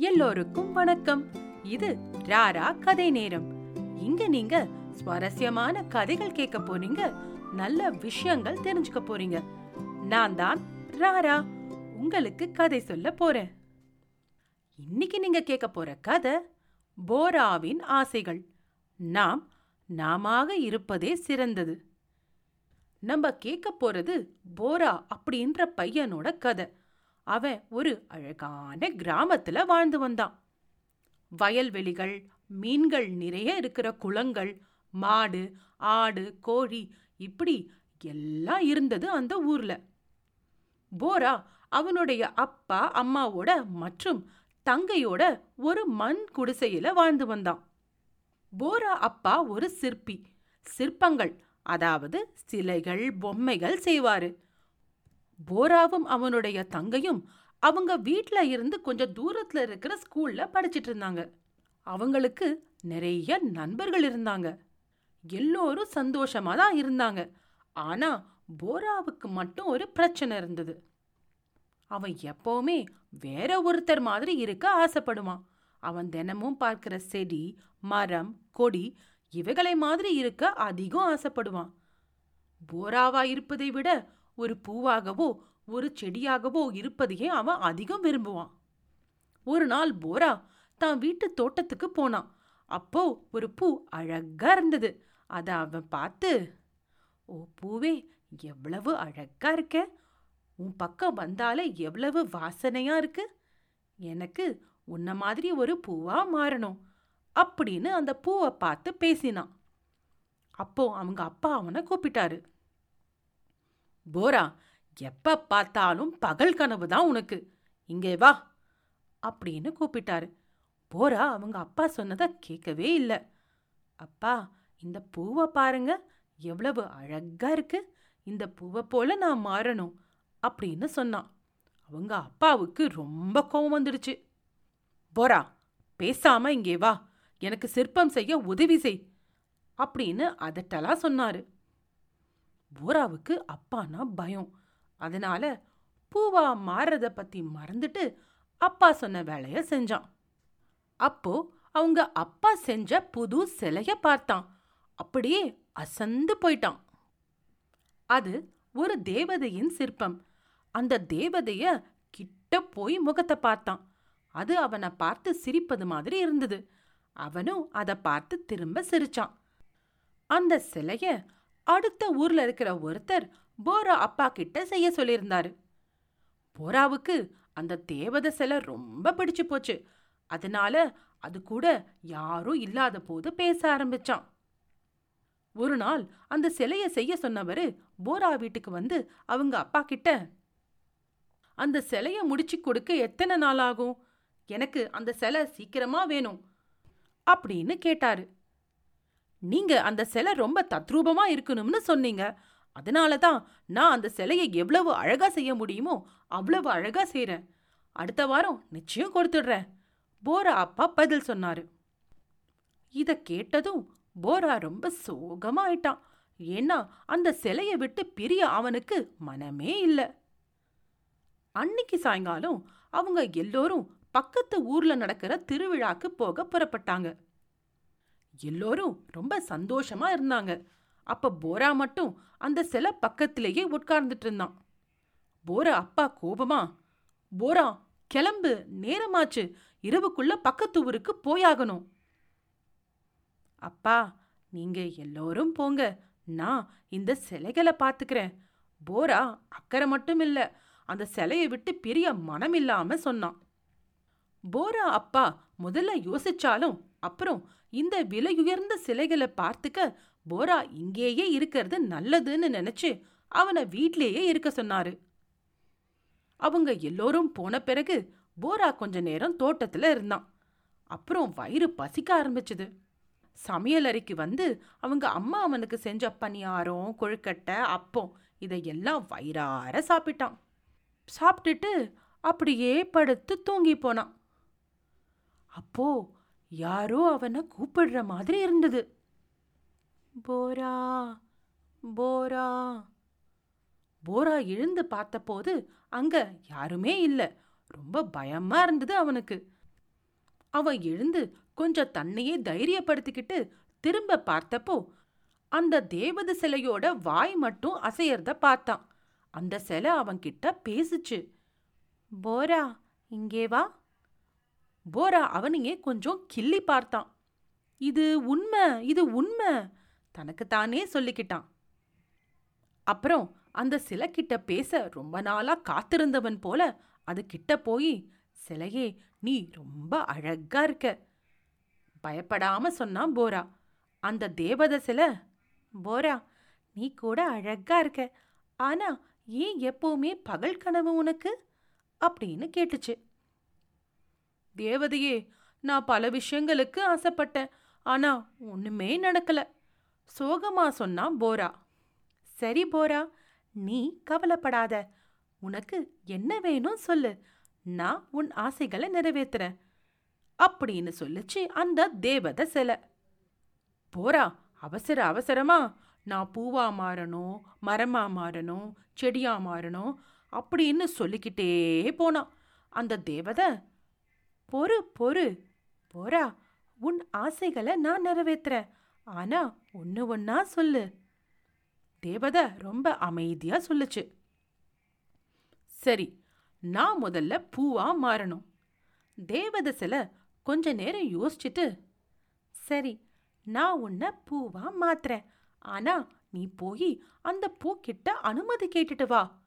எல்லோருக்கும் வணக்கம். இது ராரா கதை நேரம். இங்க நீங்க சுவாரஸ்யமான கதைகள் கேட்க போறீங்க நல்ல விஷயங்கள் தெரிஞ்சுக்க போறீங்க. நான் தான் ராரா உங்களுக்கு கதை சொல்ல போறேன். இன்னைக்கு நீங்க கேட்க போற கதை போராவின் ஆசைகள். நாம் நாமாக இருப்பதே சிறந்தது. நம்ம கேட்க போறது போரா அப்படின்ற பையனோட கதை. அவன் ஒரு அழகான கிராமத்துல வாழ்ந்து வந்தான். வயல்வெளிகள் மீன்கள் நிறைய இருக்கிற குளங்கள் மாடு ஆடு கோழி இப்படி எல்லாம் இருந்தது அந்த ஊர்ல. போரா அவனுடைய அப்பா அம்மாவோட மற்றும் தங்கையோட ஒரு மண் குடிசையில வாழ்ந்து வந்தான். போரா அப்பா ஒரு சிற்பி. சிற்பங்கள் அதாவது சிலைகள் பொம்மைகள் செய்வாரு. போராவும் அவனுடைய தங்கையும் அவங்க வீட்ல இருந்து கொஞ்சம் தூரத்துல இருக்கிற ஸ்கூல்ல படிச்சிட்டு இருந்தாங்க. அவங்களுக்கு நிறைய நண்பர்கள் இருந்தாங்க. எல்லோரும் சந்தோஷமா தான் இருந்தாங்க. ஆனா போராவுக்கு மட்டும் ஒரு பிரச்சனை இருந்தது. அவன் எப்பவுமே வேற ஒருத்தர் மாதிரி இருக்க ஆசைப்படுவான். அவன் தினமும் பார்க்கிற செடி மரம் கொடி இவைகளை மாதிரி இருக்க அதிகம் ஆசைப்படுவான். போராவா இருப்பதை விட ஒரு பூவாகவோ ஒரு செடியாகவோ இருப்பதையே அவன் அதிகம் விரும்புவான். ஒரு நாள் போரா தான் வீட்டு தோட்டத்துக்கு போனான். அப்போ ஒரு பூ அழகா இருந்தது. அதை அவன் பார்த்து ஓ பூவே எவ்வளவு அழகா இருக்க? உன் பக்கம் வந்தாலே எவ்வளவு வாசனையா இருக்கு? எனக்கு உன்ன மாதிரி ஒரு பூவா மாறணும். அப்படின்னு அந்த பூவை பார்த்து பேசினான். அப்போ அவங்க அப்பா அவனை கூப்பிட்டாரு. போரா எப்ப பார்த்தாலும் பகல் கனவு தான் உனக்கு. இங்கே வா. அப்படின்னு கூப்பிட்டாரு. போரா அவங்க அப்பா சொன்னதை கேட்கவே இல்லை. அப்பா இந்த பூவை பாருங்க. எவ்வளவு அழகா இருக்கு. இந்த பூவை போல நான் மாறணும் அப்படின்னு சொன்னான். அவங்க அப்பாவுக்கு ரொம்ப கோவம் வந்துடுச்சு. போரா பேசாம இங்கே வா. எனக்கு சிற்பம் செய்ய உதவி செய் அப்படின்னு அதட்டலா சொன்னாரு. போராவுக்கு அப்பானா பயம். அதனால பூவா மாறத பத்தி மறந்துட்டு அப்பா சொன்ன வேலைய செஞ்சான். அப்போ அவங்க அப்பா செஞ்ச புது சிலைய பார்த்தான். அப்படியே அசந்து போயிட்டான். அது ஒரு தேவதையின் சிற்பம். அந்த தேவதைய கிட்ட போய் முகத்தை பார்த்தான். அது அவனை பார்த்து சிரிப்பது மாதிரி இருந்தது. அவனும் அதை பார்த்து திரும்ப சிரிச்சான். அந்த சிலைய அடுத்த ஊர்ல இருக்கிற ஒருத்தர் போரா அப்பா கிட்ட செய்ய சொல்லியிருந்தாரு. போராவுக்கு அந்த தேவதை சிலை ரொம்ப பிடிச்சு போச்சு. அதனால அது கூட யாரும் இல்லாத போது பேச ஆரம்பிச்சான். ஒரு நாள் அந்த சிலைய செய்ய சொன்னவரு போரா வீட்டுக்கு வந்து அவங்க அப்பா கிட்ட அந்த சிலைய முடிச்சு கொடுக்க எத்தனை நாள் ஆகும்? எனக்கு அந்த சிலை சீக்கிரமா வேணும் அப்படின்னு கேட்டாரு. நீங்க அந்த சிலை ரொம்ப தத்ரூபமா இருக்கணும்னு சொன்னீங்க. அதனால தான் நான் அந்த சிலையை எவ்வளவு அழகா செய்ய முடியுமோ அவ்வளவு அழகா செய்கிறேன் அடுத்த வாரம் நிச்சயம் கொடுத்துடுறேன். போரா அப்பா பதில் சொன்னாரு. இதை கேட்டதும் போரா ரொம்ப சோகமா ஆயிட்டான். ஏன்னா அந்த சிலையை விட்டு பிரிய அவனுக்கு மனமே இல்லை. அன்னைக்கு சாயங்காலம் அவங்க எல்லோரும் பக்கத்து ஊர்ல நடக்கிற திருவிழாக்கு போக புறப்பட்டாங்க. எல்லோரும் ரொம்ப சந்தோஷமா இருந்தாங்க. அப்ப போரா மட்டும் அந்த சிலை பக்கத்திலேயே உட்கார்ந்துட்டு இருந்தான். போரா அப்பா கோபமா போரா கிளம்பு நேரமாச்சு. இரவுக்குள்ள பக்கத்து ஊருக்கு போயாகணும். அப்பா நீங்க எல்லோரும் போங்க. நான் இந்த சிலைகளை பார்த்துக்கிறேன் போரா அக்கறை மட்டும் இல்ல அந்த சிலையை விட்டு பிரிய மனம் இல்லாம சொன்னான். போரா அப்பா முதல்ல யோசிச்சாலும் அப்புறம் இந்த விலையுயர்ந்த சிலைகளை பார்த்துக்க போரா இங்கேயே இருக்கிறது நல்லதுன்னு நினைச்சு அவனை வீட்லேயே இருக்க சொன்னாரு. அவங்க எல்லோரும் போன பிறகு போரா கொஞ்ச நேரம் தோட்டத்துல இருந்தான். அப்புறம் வயிறு பசிக்க ஆரம்பிச்சது. சமையலறைக்கு வந்து அவங்க அம்மா அவனுக்கு செஞ்ச பணியாரம் கொழுக்கட்டை அப்பம் இதையெல்லாம் வயிறார சாப்பிட்டான். சாப்பிட்டுட்டு அப்படியே படுத்து தூங்கி போனான். அப்போ யாரோ அவனை கூப்பிடுற மாதிரி இருந்தது. போரா போரா. போரா எழுந்து பார்த்தபோது அங்க யாருமே இல்ல. ரொம்ப பயமா இருந்தது அவனுக்கு. அவன் எழுந்து கொஞ்சம் தன்னையே தைரியப்படுத்திக்கிட்டு திரும்ப பார்த்தப்போ அந்த தேவத சிலையோட வாய் மட்டும் அசையறத பார்த்தான். அந்த சிலை அவன்கிட்ட பேசுச்சு. போரா இங்கே வா. போரா அவனையே கொஞ்சம் கிள்ளி பார்த்தான். இது உண்மை இது உண்மை தனக்கு தானே சொல்லிக்கிட்டான். அப்புறம் அந்த சிலை கிட்ட பேச ரொம்ப நாளா காத்திருந்தவன் போல அது கிட்ட போய் சிலையே நீ ரொம்ப அழகா இருக்க. பயப்படாம சொன்னான் போரா. அந்த தேவத சிலை போரா நீ கூட அழகா இருக்க ஆனா ஏன் எப்பவுமே பகல் கனவு உனக்கு? அப்படின்னு கேட்டுச்சு. தேவதையே நான் பல விஷயங்களுக்கு ஆசைப்பட்டேன் ஆனா ஒன்றுமே நடக்கல. சோகமா சொன்னான் போரா. சரி போரா நீ கவலைப்படாத. உனக்கு என்ன வேணும் சொல்லு. நான் உன் ஆசைகளை நிறைவேத்துறேன். அப்படின்னு சொல்லிச்சு அந்த தேவதை சிலை. போரா அவசர அவசரமா நான் பூவா மாறணும் மரமா மாறணும் செடியா மாறணும் அப்படின்னு சொல்லிக்கிட்டே போனான் அந்த தேவதை பொறு பொறு. போரா உன் ஆசைகளை நான் நிறைவேத்துறேன். ஆனா ஒன்று ஒன்னா சொல்லு. தேவத ரொம்ப அமைதியா சொல்லுச்சு. சரி நான் முதல்ல பூவா மாறணும். தேவத சில கொஞ்ச நேரம் யோசிச்சுட்டு சரி நான் உன்னை பூவா மாத்துறேன். ஆனா நீ போய் அந்த பூக்கிட்ட அனுமதி கேட்டுட்டு வா.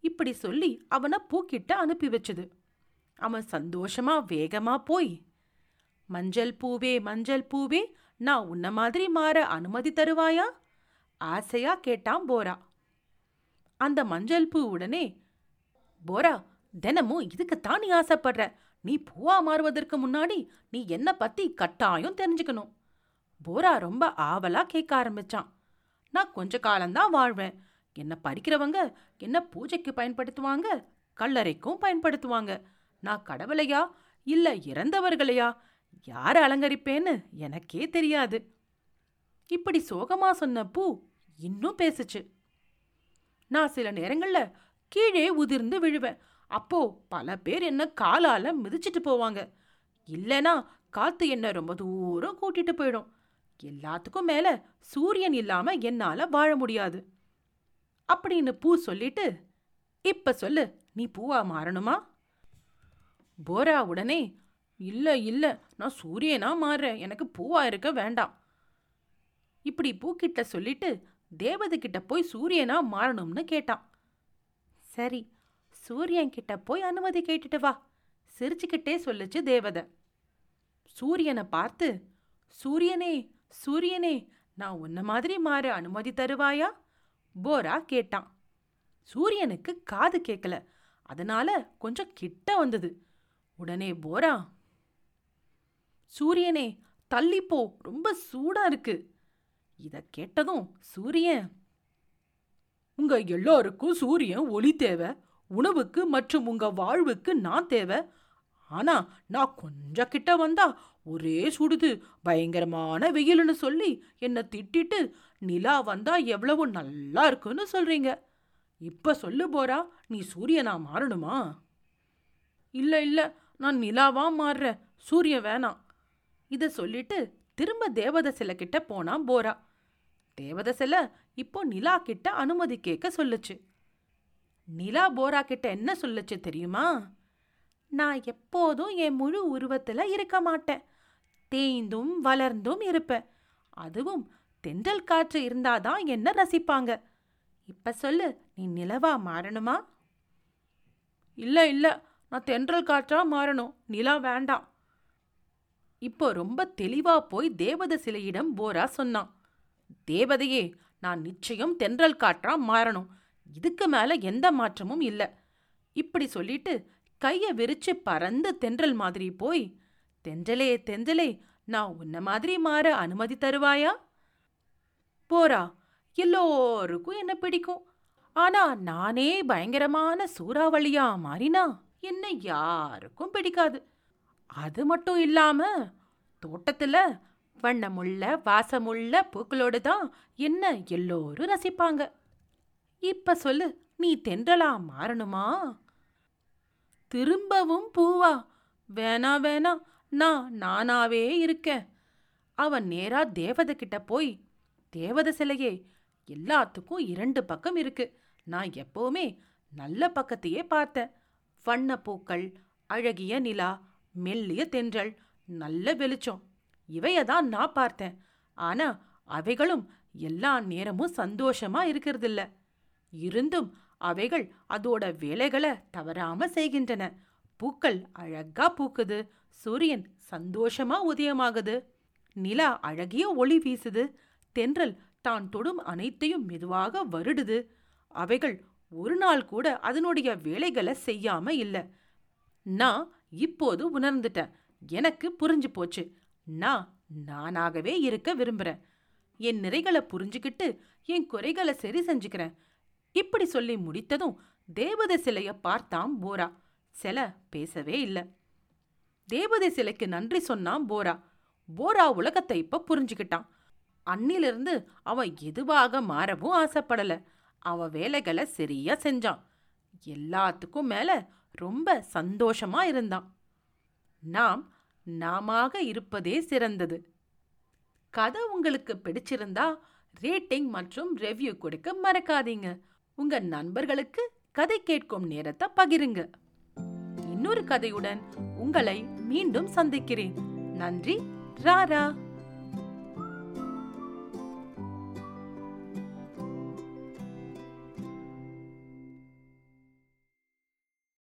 இப்படி சொல்லி அவனை பூக்கிட்ட அனுப்பி வச்சது. அவன் சந்தோஷமா வேகமா போய் மஞ்சள் பூவே மஞ்சள் பூவே நான் உன்ன மாதிரி மாற அனுமதி தருவாயா? ஆசையா கேட்டான் போரா. அந்த மஞ்சள் பூ உடனே போரா தினமும் இதுக்குத்தான் நீ ஆசைப்படுற. நீ பூவா மாறுவதற்கு முன்னாடி நீ என்ன பத்தி கட்டாயம் தெரிஞ்சுக்கணும். போரா ரொம்ப ஆவலா கேட்க ஆரம்பிச்சான். நான் கொஞ்ச காலம்தான் வாழ்வேன். என்ன பறிக்கிறவங்க என்ன பூஜைக்கு பயன்படுத்துவாங்க கல்லறைக்கும் பயன்படுத்துவாங்க. நான் கடவுளையா? இல்ல இறந்தவர்களையா? யார் அலங்கரிப்பேன்னு எனக்கே தெரியாது. இப்படி சோகமா சொன்ன பூ இன்னும் பேசுச்சு. நான் சில நேரங்கள்ல கீழே உதிர்ந்து விழுவேன். அப்போ பல பேர் என்ன காலால மிதிச்சிட்டு போவாங்க. இல்லனா காத்து என்ன ரொம்ப தூரம் கூட்டிட்டு போயிடும். எல்லாத்துக்கும் மேல சூரியன் இல்லாம என்னால வாழ முடியாது. அப்படின்னு பூ சொல்லிட்டு இப்ப சொல்லு நீ பூவா மாறணுமா? போரா உடனே இல்லை இல்ல நான் சூரியனா மாறுறேன். எனக்கு பூவா இருக்க வேண்டாம். இப்படி பூக்கிட்ட சொல்லிட்டு தேவதை கிட்ட போய் சூரியனா மாறணும்னு கேட்டான். சரி சூரியன் கிட்ட போய் அனுமதி கேட்டுட்டு வா சிரிச்சுக்கிட்டே சொல்லுச்சு தேவதை. சூரியனை பார்த்து சூரியனே சூரியனே நான் உன்ன மாதிரி மாற அனுமதி தருவாயா? போரா கேட்டான். சூரியனுக்கு காது கேட்கல அதனால கொஞ்சம் கிட்ட வந்தது. உடனே போரா சூரியனே தள்ளிப்போ ரொம்ப சூடா இருக்கு. இத கேட்டதும் சூரியன் உங்க எல்லாருக்கும் சூரியன் ஒளி தேவை உணவுக்கு மற்றும் உங்க வாழ்வுக்கு நான் தேவை ஆனா நான் கொஞ்சம் கிட்ட வந்தா ஒரே சுடுது பயங்கரமான வெயில்னு சொல்லி என்னை திட்டிட்டு நிலா வந்தா எவ்வளவு நல்லா இருக்குன்னு சொல்றீங்க. இப்ப சொல்லு போறா நீ சூரியனா மாறணுமா? இல்ல இல்லை நான் நிலாவா மாறுறேன் சூரிய வேணாம். இதை சொல்லிட்டு திரும்ப தேவத சிலை கிட்ட போனா போரா தேவத சிலை இப்போ நிலா கிட்ட அனுமதி கேட்க சொல்லுச்சு. நிலா போரா கிட்ட என்ன சொல்லுச்சு தெரியுமா? நான் எப்போதும் என் முழு உருவத்தில் இருக்க மாட்டேன். தேய்ந்தும் வளர்ந்தும் இருப்பேன். அதுவும் தென்றல் காற்று இருந்தாதான் என்ன ரசிப்பாங்க. இப்போ சொல்லு நீ நிலவா மாறணுமா? இல்லை இல்லை. நான் தென்றல் காற்றா மாறணும். நிலா வேண்டாம். இப்போ ரொம்ப தெளிவா போய் தேவத சிலையிடம் போரா சொன்னான். தேவதையே நான் நிச்சயம் தென்றல் காற்றா மாறணும். இதுக்கு மேல எந்த மாற்றமும் இல்ல. இப்படி சொல்லிட்டு கைய விரிச்சு பறந்து தென்றல் மாதிரி போய் தென்றலே தென்றலே நான் உன்ன மாதிரி மாற அனுமதி தருவாயா? போரா எல்லோருக்கும் என்ன பிடிக்கும். ஆனா நானே பயங்கரமான சூறாவளியா மாறினா? என்ன யாருக்கும் பிடிக்காது. அது மட்டும் இல்லாம தோட்டத்துல வண்ணமுள்ள வாசமுள்ள பூக்களோடு தான் என்ன எல்லோரும் ரசிப்பாங்க. இப்போ சொல்லு நீ தென்றலா மாறணுமா? திரும்பவும் பூவா? வேணா வேணா நான் நானாவே இருக்கேன். அவன் நேரா தேவதை கிட்ட போய் தேவதை சிலையே எல்லாத்துக்கும் இரண்டு பக்கம் இருக்கு. நான் எப்போவுமே நல்ல பக்கத்தையே பார்த்தேன். வண்ண பூக்கள் அழகிய நிலா மெல்லிய தென்றல் நல்ல வெளிச்சம். இவைய தான் நான் பார்த்தேன். ஆனா அவைகளும் எல்லா நேரமும் சந்தோஷமா இருக்கிறதில்ல. இருந்தும் அவைகள் அதோட வேலைகளை தவறாம செய்கின்றன. பூக்கள் அழகா பூக்குது. சூரியன் சந்தோஷமா உதயமாகுது. நிலா அழகிய ஒளி வீசுது. தென்றல் தான் தொடும் அனைத்தையும் மெதுவாக வருடுது. அவைகள் ஒரு நாள் கூட அதனுடைய வேலைகளை செய்யாம இல்ல. நான் இப்போது உணர்ந்துட்டேன். எனக்கு புரிஞ்சு போச்சு. நான் நானாகவே இருக்க விரும்புறேன். என் நிறைகளை புரிஞ்சுக்கிட்டு என் குறைகளை சரி செஞ்சுக்கிறேன். இப்படி சொல்லி முடித்ததும் தேவதை சிலைய பார்த்தான் போரா. சிலை பேசவே இல்லை. தேவதை சிலைக்கு நன்றி சொன்னான் போரா. போரா உலகத்தை இப்ப புரிஞ்சுக்கிட்டான். அன்னிலிருந்து அவன் எதுவாக மாறவும் ஆசைப்படல. அவன் வேலைகளை சரியா செஞ்சான். எல்லாத்துக்கும் மேலே ரொம்ப சந்தோஷமா இருந்தான். நாம் நாமாக இருப்பதே சிறந்தது. கதை உங்களுக்கு பிடிச்சிருந்தா ரேட்டிங் மற்றும் ரெவ்யூ கொடுக்க மறக்காதீங்க. உங்க நண்பர்களுக்கு கதை கேட்கும் நேரத்தை பகிருங்க. இன்னொரு கதையுடன் உங்களை மீண்டும் சந்திக்கிறேன். நன்றி ராரா!